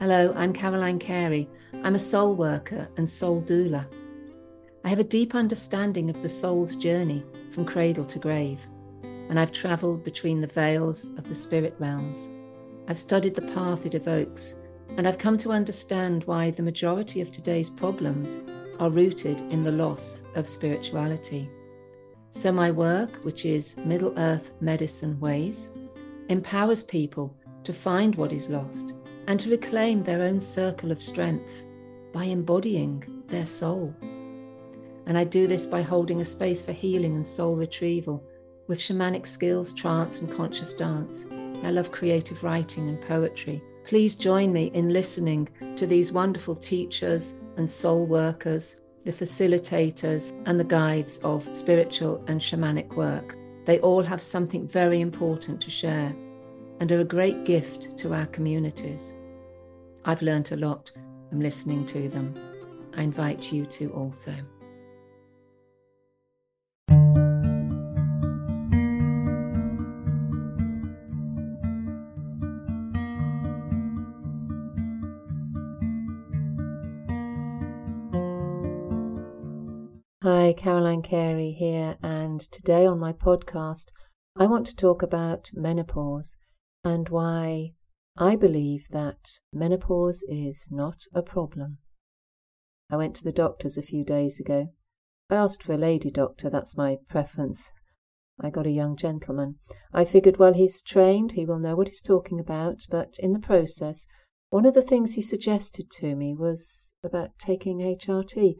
Hello, I'm Caroline Carey. I'm a soul worker and soul doula. I have a deep understanding of the soul's journey from cradle to grave, and I've travelled between the veils of the spirit realms. I've studied the path it evokes, and I've come to understand why the majority of today's problems are rooted in the loss of spirituality. So, my work, which is Middle Earth Medicine Ways, empowers people to find what is lost and to reclaim their own circle of strength by embodying their soul. And I do this by holding a space for healing and soul retrieval with shamanic skills, trance, and conscious dance. I love creative writing and poetry. Please join me in listening to these wonderful teachers and soul workers, the facilitators, and the guides of spiritual and shamanic work. They all have something very important to share and are a great gift to our communities. I've learnt a lot from listening to them. I invite you to also. Hi, Caroline Carey here, and today on my podcast, I want to talk about menopause and why I believe that menopause is not a problem. I went to the doctor's a few days ago. I asked for a lady doctor, that's my preference. I got a young gentleman. I figured, well, he's trained, he will know what he's talking about, but in the process, one of the things he suggested to me was about taking HRT.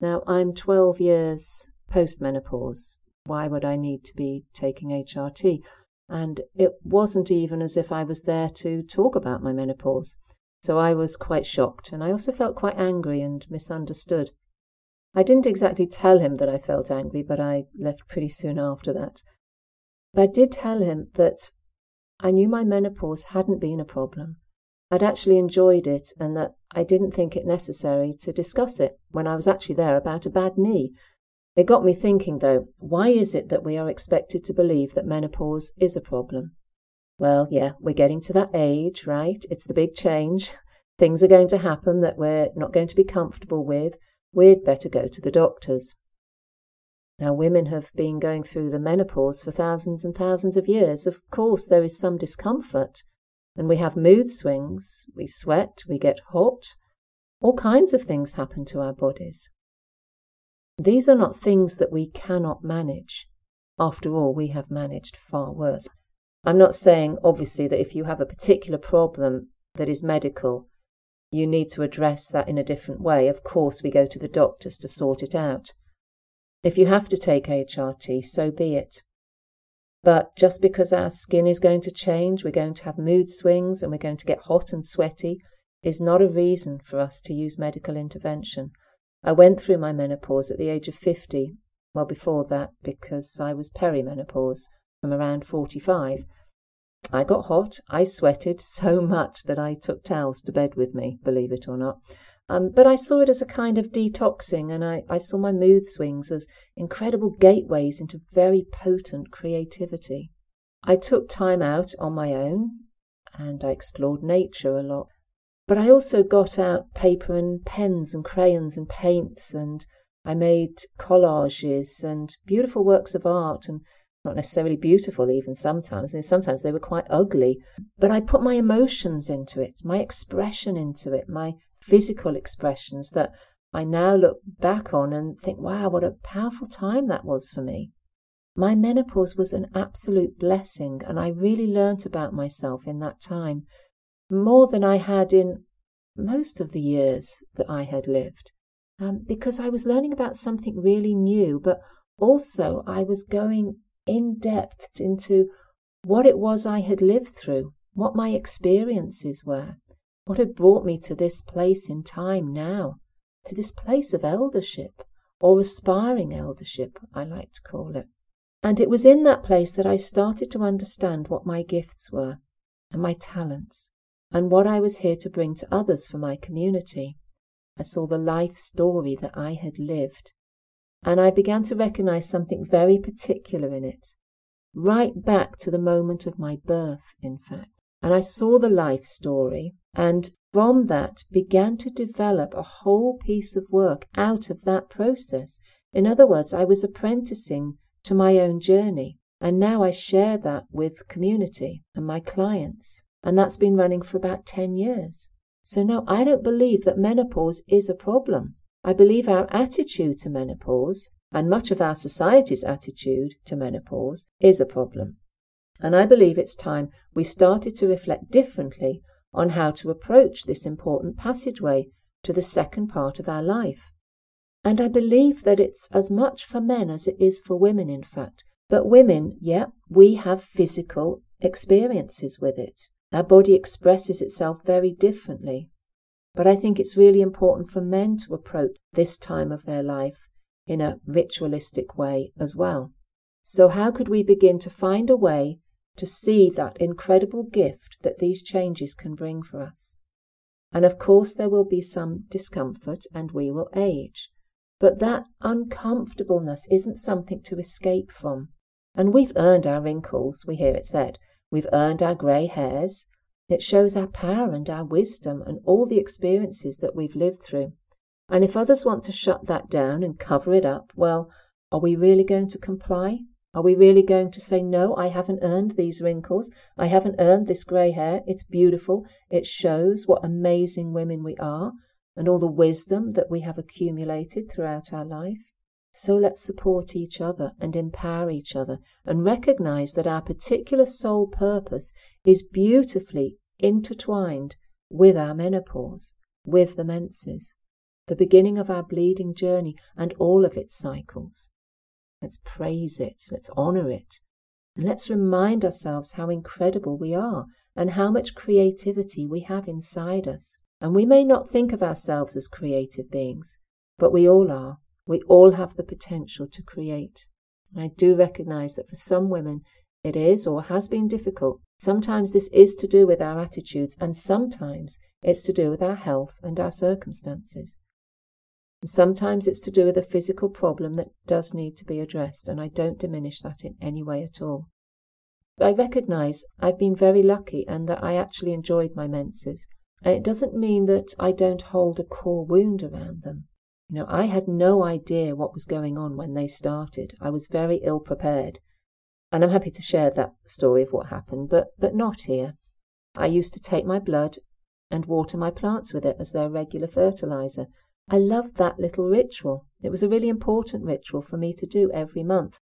Now, I'm 12 years post menopause. Why would I need to be taking HRT? And it wasn't even as if I was there to talk about my menopause. So I was quite shocked, and I also felt quite angry and misunderstood. I didn't exactly tell him that I felt angry, but I left pretty soon after that. But I did tell him that I knew my menopause hadn't been a problem. I'd actually enjoyed it, and that I didn't think it necessary to discuss it when I was actually there about a bad knee it got me thinking, though, why is it that we are expected to believe that menopause is a problem? Well, yeah, we're getting to that age, right? It's the big change. Things are going to happen that we're not going to be comfortable with. We'd better go to the doctors. Now, women have been going through the menopause for thousands and thousands of years. Of course, there is some discomfort, and we have mood swings, we sweat, we get hot. All kinds of things happen to our bodies. These are not things that we cannot manage. After all, we have managed far worse. I'm not saying, obviously, that if you have a particular problem that is medical, you need to address that in a different way. Of course, we go to the doctors to sort it out. If you have to take HRT, so be it. But just because our skin is going to change, we're going to have mood swings, and we're going to get hot and sweaty, is not a reason for us to use medical intervention. I went through my menopause at the age of 50, well before that because I was perimenopause from around 45. I got hot, I sweated so much that I took towels to bed with me, believe it or not. Um, but I saw it as a kind of detoxing, and I, I saw my mood swings as incredible gateways into very potent creativity. I took time out on my own, and I explored nature a lot. But I also got out paper and pens and crayons and paints, and I made collages and beautiful works of art, and not necessarily beautiful even sometimes. And sometimes they were quite ugly. But I put my emotions into it, my expression into it, my physical expressions that I now look back on and think, wow, what a powerful time that was for me. My menopause was an absolute blessing, and I really learnt about myself in that time more than I had in most of the years that I had lived, um, because I was learning about something really new, but also I was going in depth into what it was I had lived through, what my experiences were, what had brought me to this place in time now, to this place of eldership, or aspiring eldership, I like to call it. And it was in that place that I started to understand what my gifts were and my talents and what I was here to bring to others for my community. I saw the life story that I had lived, and I began to recognize something very particular in it, right back to the moment of my birth, in fact. And I saw the life story, and from that began to develop a whole piece of work out of that process. In other words, I was apprenticing to my own journey. And now I share that with community and my clients. And that's been running for about 10 years. So no, I don't believe that menopause is a problem. I believe our attitude to menopause and much of our society's attitude to menopause is a problem. And I believe it's time we started to reflect differently on how to approach this important passageway to the second part of our life. And I believe that it's as much for men as it is for women, in fact. But women, yeah, we have physical experiences with it. Our body expresses itself very differently. But I think it's really important for men to approach this time of their life in a ritualistic way as well. So, how could we begin to find a way to see that incredible gift that these changes can bring for us? And of course, there will be some discomfort and we will age. But that uncomfortableness isn't something to escape from. And we've earned our wrinkles, we hear it said. We've earned our grey hairs. It shows our power and our wisdom and all the experiences that we've lived through. And if others want to shut that down and cover it up, well, are we really going to comply? Are we really going to say, no, I haven't earned these wrinkles. I haven't earned this grey hair. It's beautiful. It shows what amazing women we are and all the wisdom that we have accumulated throughout our life. So let's support each other and empower each other and recognize that our particular soul purpose is beautifully intertwined with our menopause, with the menses, the beginning of our bleeding journey and all of its cycles. Let's praise it, let's honor it, and let's remind ourselves how incredible we are and how much creativity we have inside us. And we may not think of ourselves as creative beings, but we all are. We all have the potential to create. And I do recognize that for some women, it is or has been difficult. Sometimes this is to do with our attitudes, and sometimes it's to do with our health and our circumstances. And sometimes it's to do with a physical problem that does need to be addressed, and I don't diminish that in any way at all. But I recognize I've been very lucky and that I actually enjoyed my menses. And it doesn't mean that I don't hold a core wound around them. You know, I had no idea what was going on when they started. I was very ill prepared. And I'm happy to share that story of what happened, but, but not here. I used to take my blood and water my plants with it as their regular fertilizer. I loved that little ritual. It was a really important ritual for me to do every month.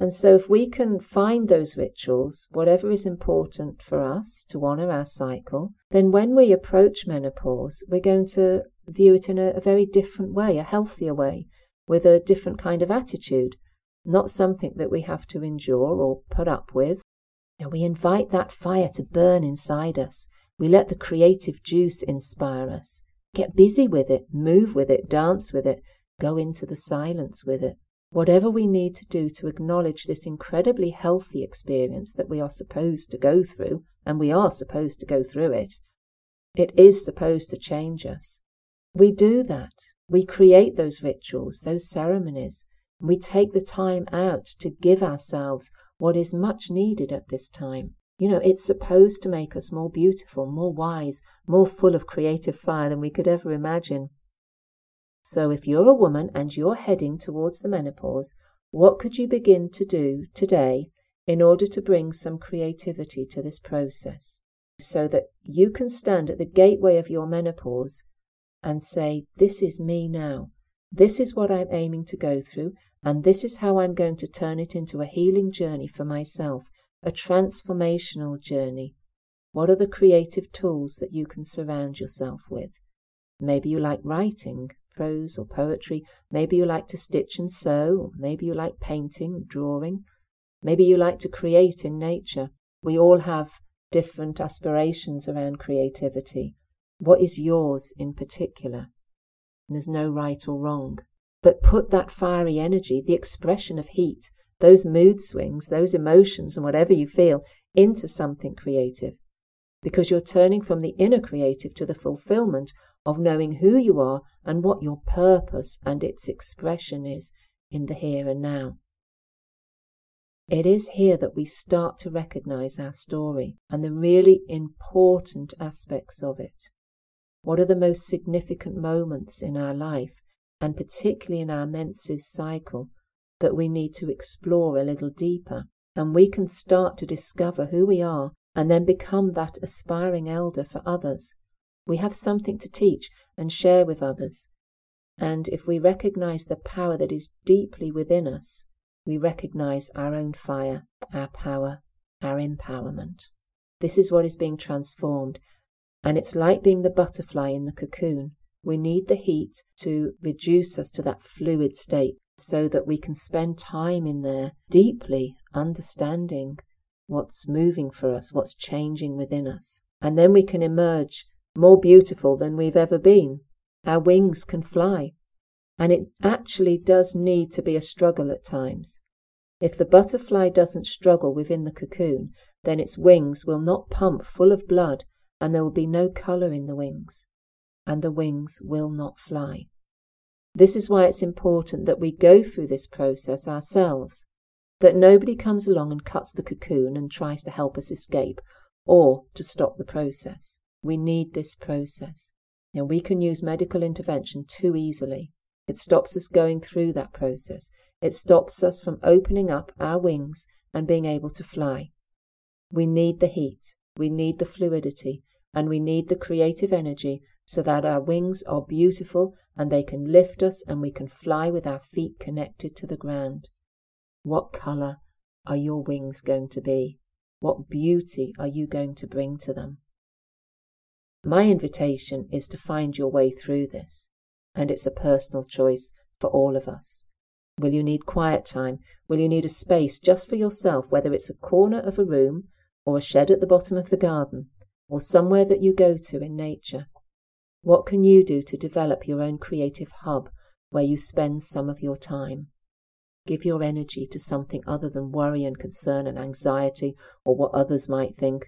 And so, if we can find those rituals, whatever is important for us to honour our cycle, then when we approach menopause, we're going to view it in a, a, very different way, a healthier way, with a different kind of attitude, not something that we have to endure or put up with. Know, we invite that fire to burn inside us. We let the creative juice inspire us. Get busy with it, move with it, dance with it, go into the silence with it whatever we need to do to acknowledge this incredibly healthy experience that we are supposed to go through, and we are supposed to go through it, it is supposed to change us. We do that. We create those rituals, those ceremonies. We take the time out to give ourselves what is much needed at this time. You know, it's supposed to make us more beautiful, more wise, more full of creative fire than we could ever imagine. So, if you're a woman and you're heading towards the menopause, what could you begin to do today in order to bring some creativity to this process so that you can stand at the gateway of your menopause and say, This is me now. This is what I'm aiming to go through, and this is how I'm going to turn it into a healing journey for myself, a transformational journey. What are the creative tools that you can surround yourself with? Maybe you like writing, prose or poetry. Maybe you like to stitch and sew, maybe you like painting, drawing. Maybe you like to create in nature. We all have different aspirations around creativity. What is yours in particular? And there's no right or wrong. But put that fiery energy, the expression of heat, those mood swings, those emotions, and whatever you feel into something creative. Because you're turning from the inner creative to the fulfillment of knowing who you are and what your purpose and its expression is in the here and now. It is here that we start to recognize our story and the really important aspects of it. What are the most significant moments in our life, and particularly in our menses cycle, that we need to explore a little deeper? And we can start to discover who we are and then become that aspiring elder for others. We have something to teach and share with others. And if we recognize the power that is deeply within us, we recognize our own fire, our power, our empowerment. This is what is being transformed. And it's like being the butterfly in the cocoon. We need the heat to reduce us to that fluid state so that we can spend time in there deeply understanding what's moving for us, what's changing within us. And then we can emerge more beautiful than we've ever been. Our wings can fly. And it actually does need to be a struggle at times. If the butterfly doesn't struggle within the cocoon, then its wings will not pump full of blood and there will be no colour in the wings, and the wings will not fly. This is why it's important that we go through this process ourselves, that nobody comes along and cuts the cocoon and tries to help us escape or to stop the process. We need this process. And we can use medical intervention too easily. It stops us going through that process. It stops us from opening up our wings and being able to fly. We need the heat, we need the fluidity, and we need the creative energy so that our wings are beautiful and they can lift us and we can fly with our feet connected to the ground. What colour are your wings going to be? What beauty are you going to bring to them? My invitation is to find your way through this, and it's a personal choice for all of us. Will you need quiet time? Will you need a space just for yourself, whether it's a corner of a room or a shed at the bottom of the garden or somewhere that you go to in nature? What can you do to develop your own creative hub where you spend some of your time? Give your energy to something other than worry and concern and anxiety or what others might think,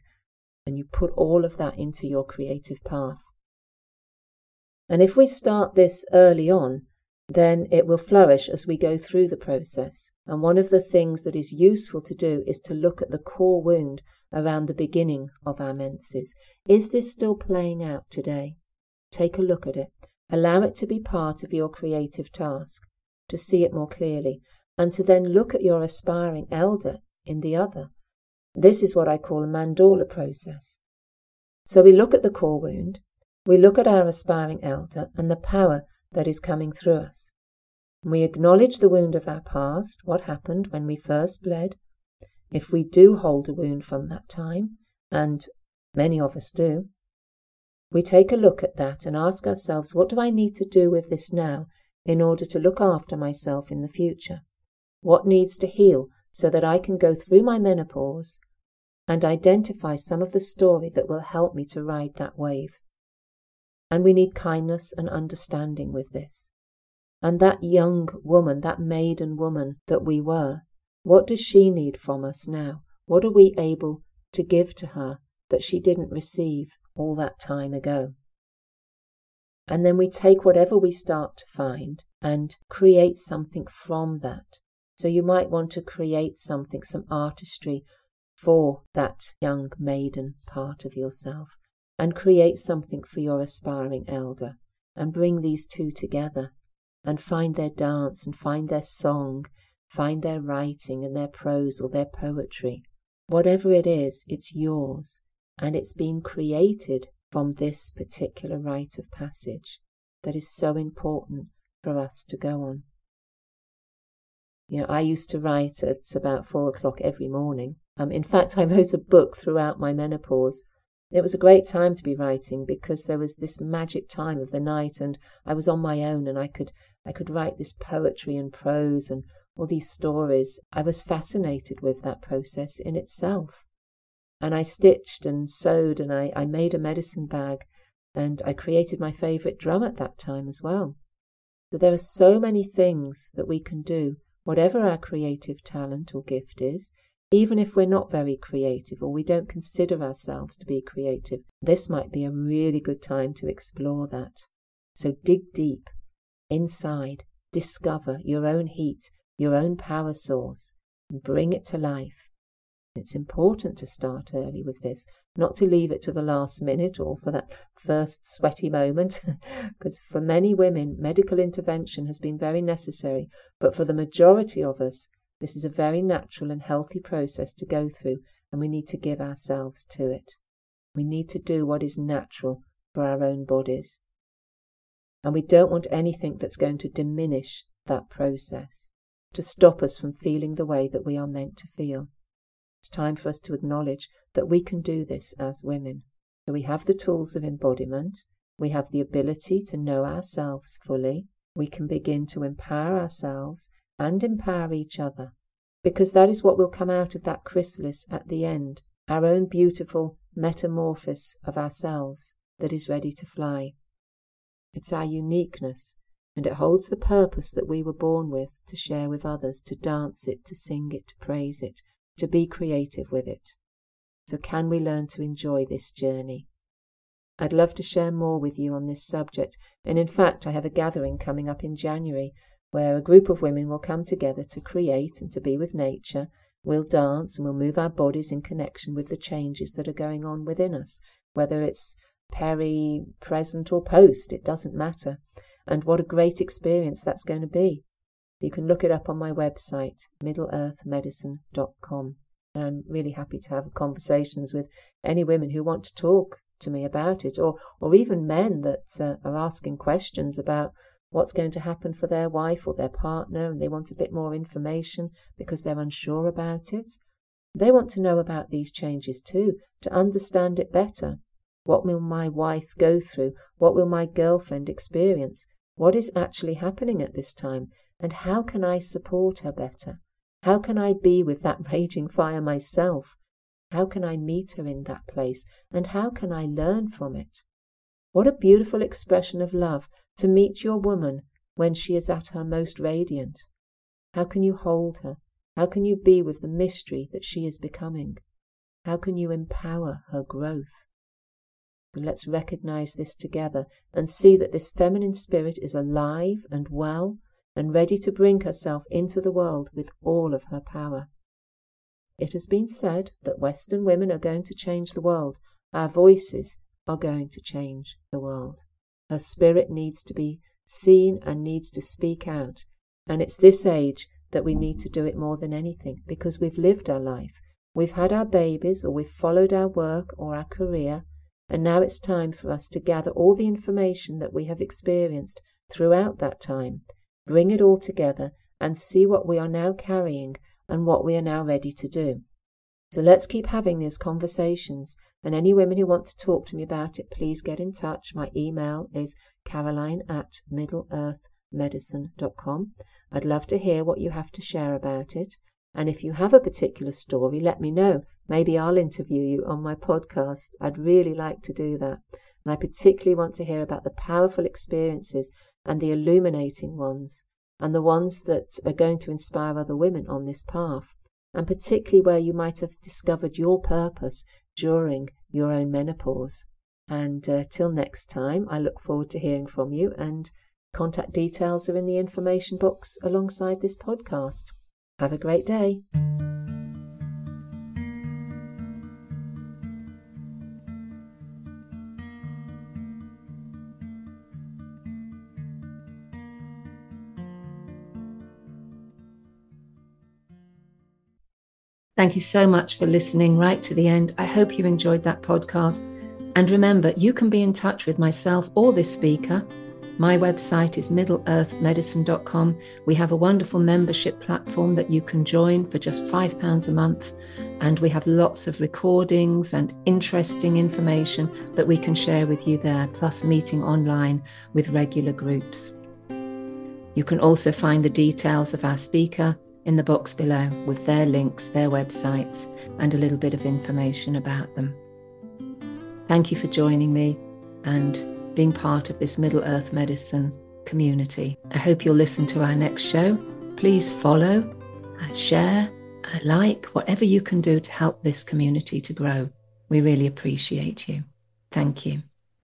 and you put all of that into your creative path. And if we start this early on, then it will flourish as we go through the process. And one of the things that is useful to do is to look at the core wound around the beginning of our menses. Is this still playing out today? Take a look at it. Allow it to be part of your creative task, to see it more clearly, and to then look at your aspiring elder in the other this is what I call a mandala process. So we look at the core wound, we look at our aspiring elder and the power that is coming through us. We acknowledge the wound of our past, what happened when we first bled. If we do hold a wound from that time, and many of us do, we take a look at that and ask ourselves, what do I need to do with this now in order to look after myself in the future? What needs to heal so that I can go through my menopause and identify some of the story that will help me to ride that wave. And we need kindness and understanding with this. And that young woman, that maiden woman that we were, what does she need from us now? What are we able to give to her that she didn't receive all that time ago? And then we take whatever we start to find and create something from that. So you might want to create something, some artistry for that young maiden part of yourself and create something for your aspiring elder and bring these two together and find their dance and find their song, find their writing and their prose or their poetry. Whatever it is, it's yours and it's been created from this particular rite of passage that is so important for us to go on. You know, I used to write at about four o'clock every morning um, in fact, I wrote a book throughout my menopause. It was a great time to be writing because there was this magic time of the night, and I was on my own, and I could I could write this poetry and prose and all these stories. I was fascinated with that process in itself, and I stitched and sewed, and I, I made a medicine bag, and I created my favourite drum at that time as well. So there are so many things that we can do, whatever our creative talent or gift is even if we're not very creative or we don't consider ourselves to be creative, this might be a really good time to explore that. So dig deep inside, discover your own heat, your own power source, and bring it to life. It's important to start early with this, not to leave it to the last minute or for that first sweaty moment, because for many women, medical intervention has been very necessary, but for the majority of us, this is a very natural and healthy process to go through, and we need to give ourselves to it. We need to do what is natural for our own bodies. And we don't want anything that's going to diminish that process, to stop us from feeling the way that we are meant to feel. It's time for us to acknowledge that we can do this as women. So we have the tools of embodiment, we have the ability to know ourselves fully, we can begin to empower ourselves and empower each other, because that is what will come out of that chrysalis at the end, our own beautiful metamorphosis of ourselves that is ready to fly. It's our uniqueness, and it holds the purpose that we were born with to share with others, to dance it, to sing it, to praise it, to be creative with it. So, can we learn to enjoy this journey? I'd love to share more with you on this subject, and in fact, I have a gathering coming up in January where a group of women will come together to create and to be with nature. We'll dance and we'll move our bodies in connection with the changes that are going on within us, whether it's peri, present, or post, it doesn't matter. And what a great experience that's going to be. You can look it up on my website, middleearthmedicine.com. And I'm really happy to have conversations with any women who want to talk to me about it, or, or even men that uh, are asking questions about what's going to happen for their wife or their partner, and they want a bit more information because they're unsure about it. They want to know about these changes too, to understand it better. What will my wife go through? What will my girlfriend experience? What is actually happening at this time? And how can I support her better? How can I be with that raging fire myself? How can I meet her in that place? And how can I learn from it? What a beautiful expression of love to meet your woman when she is at her most radiant. How can you hold her? How can you be with the mystery that she is becoming? How can you empower her growth? Let's recognize this together and see that this feminine spirit is alive and well and ready to bring herself into the world with all of her power. It has been said that Western women are going to change the world. Our voices are going to change the world. Her spirit needs to be seen and needs to speak out. And it's this age that we need to do it more than anything because we've lived our life. We've had our babies, or we've followed our work or our career, and now it's time for us to gather all the information that we have experienced throughout that time, bring it all together, and see what we are now carrying and what we are now ready to do. So let's keep having these conversations. And any women who want to talk to me about it, please get in touch. My email is caroline at middleearthmedicine.com. I'd love to hear what you have to share about it. And if you have a particular story, let me know. Maybe I'll interview you on my podcast. I'd really like to do that. And I particularly want to hear about the powerful experiences and the illuminating ones, and the ones that are going to inspire other women on this path, and particularly where you might have discovered your purpose during your own menopause. And uh, till next time, I look forward to hearing from you, and contact details are in the information box alongside this podcast. Have a great day. Thank you so much for listening right to the end. I hope you enjoyed that podcast. And remember, you can be in touch with myself or this speaker my website is middleearthmedicine.com. We have a wonderful membership platform that you can join for just £5 a month. And we have lots of recordings and interesting information that we can share with you there, plus meeting online with regular groups. You can also find the details of our speaker in the box below with their links, their websites, and a little bit of information about them. Thank you for joining me and being part of this Middle Earth Medicine community. I hope you'll listen to our next show. Please follow, share, like, whatever you can do to help this community to grow. We really appreciate you. Thank you.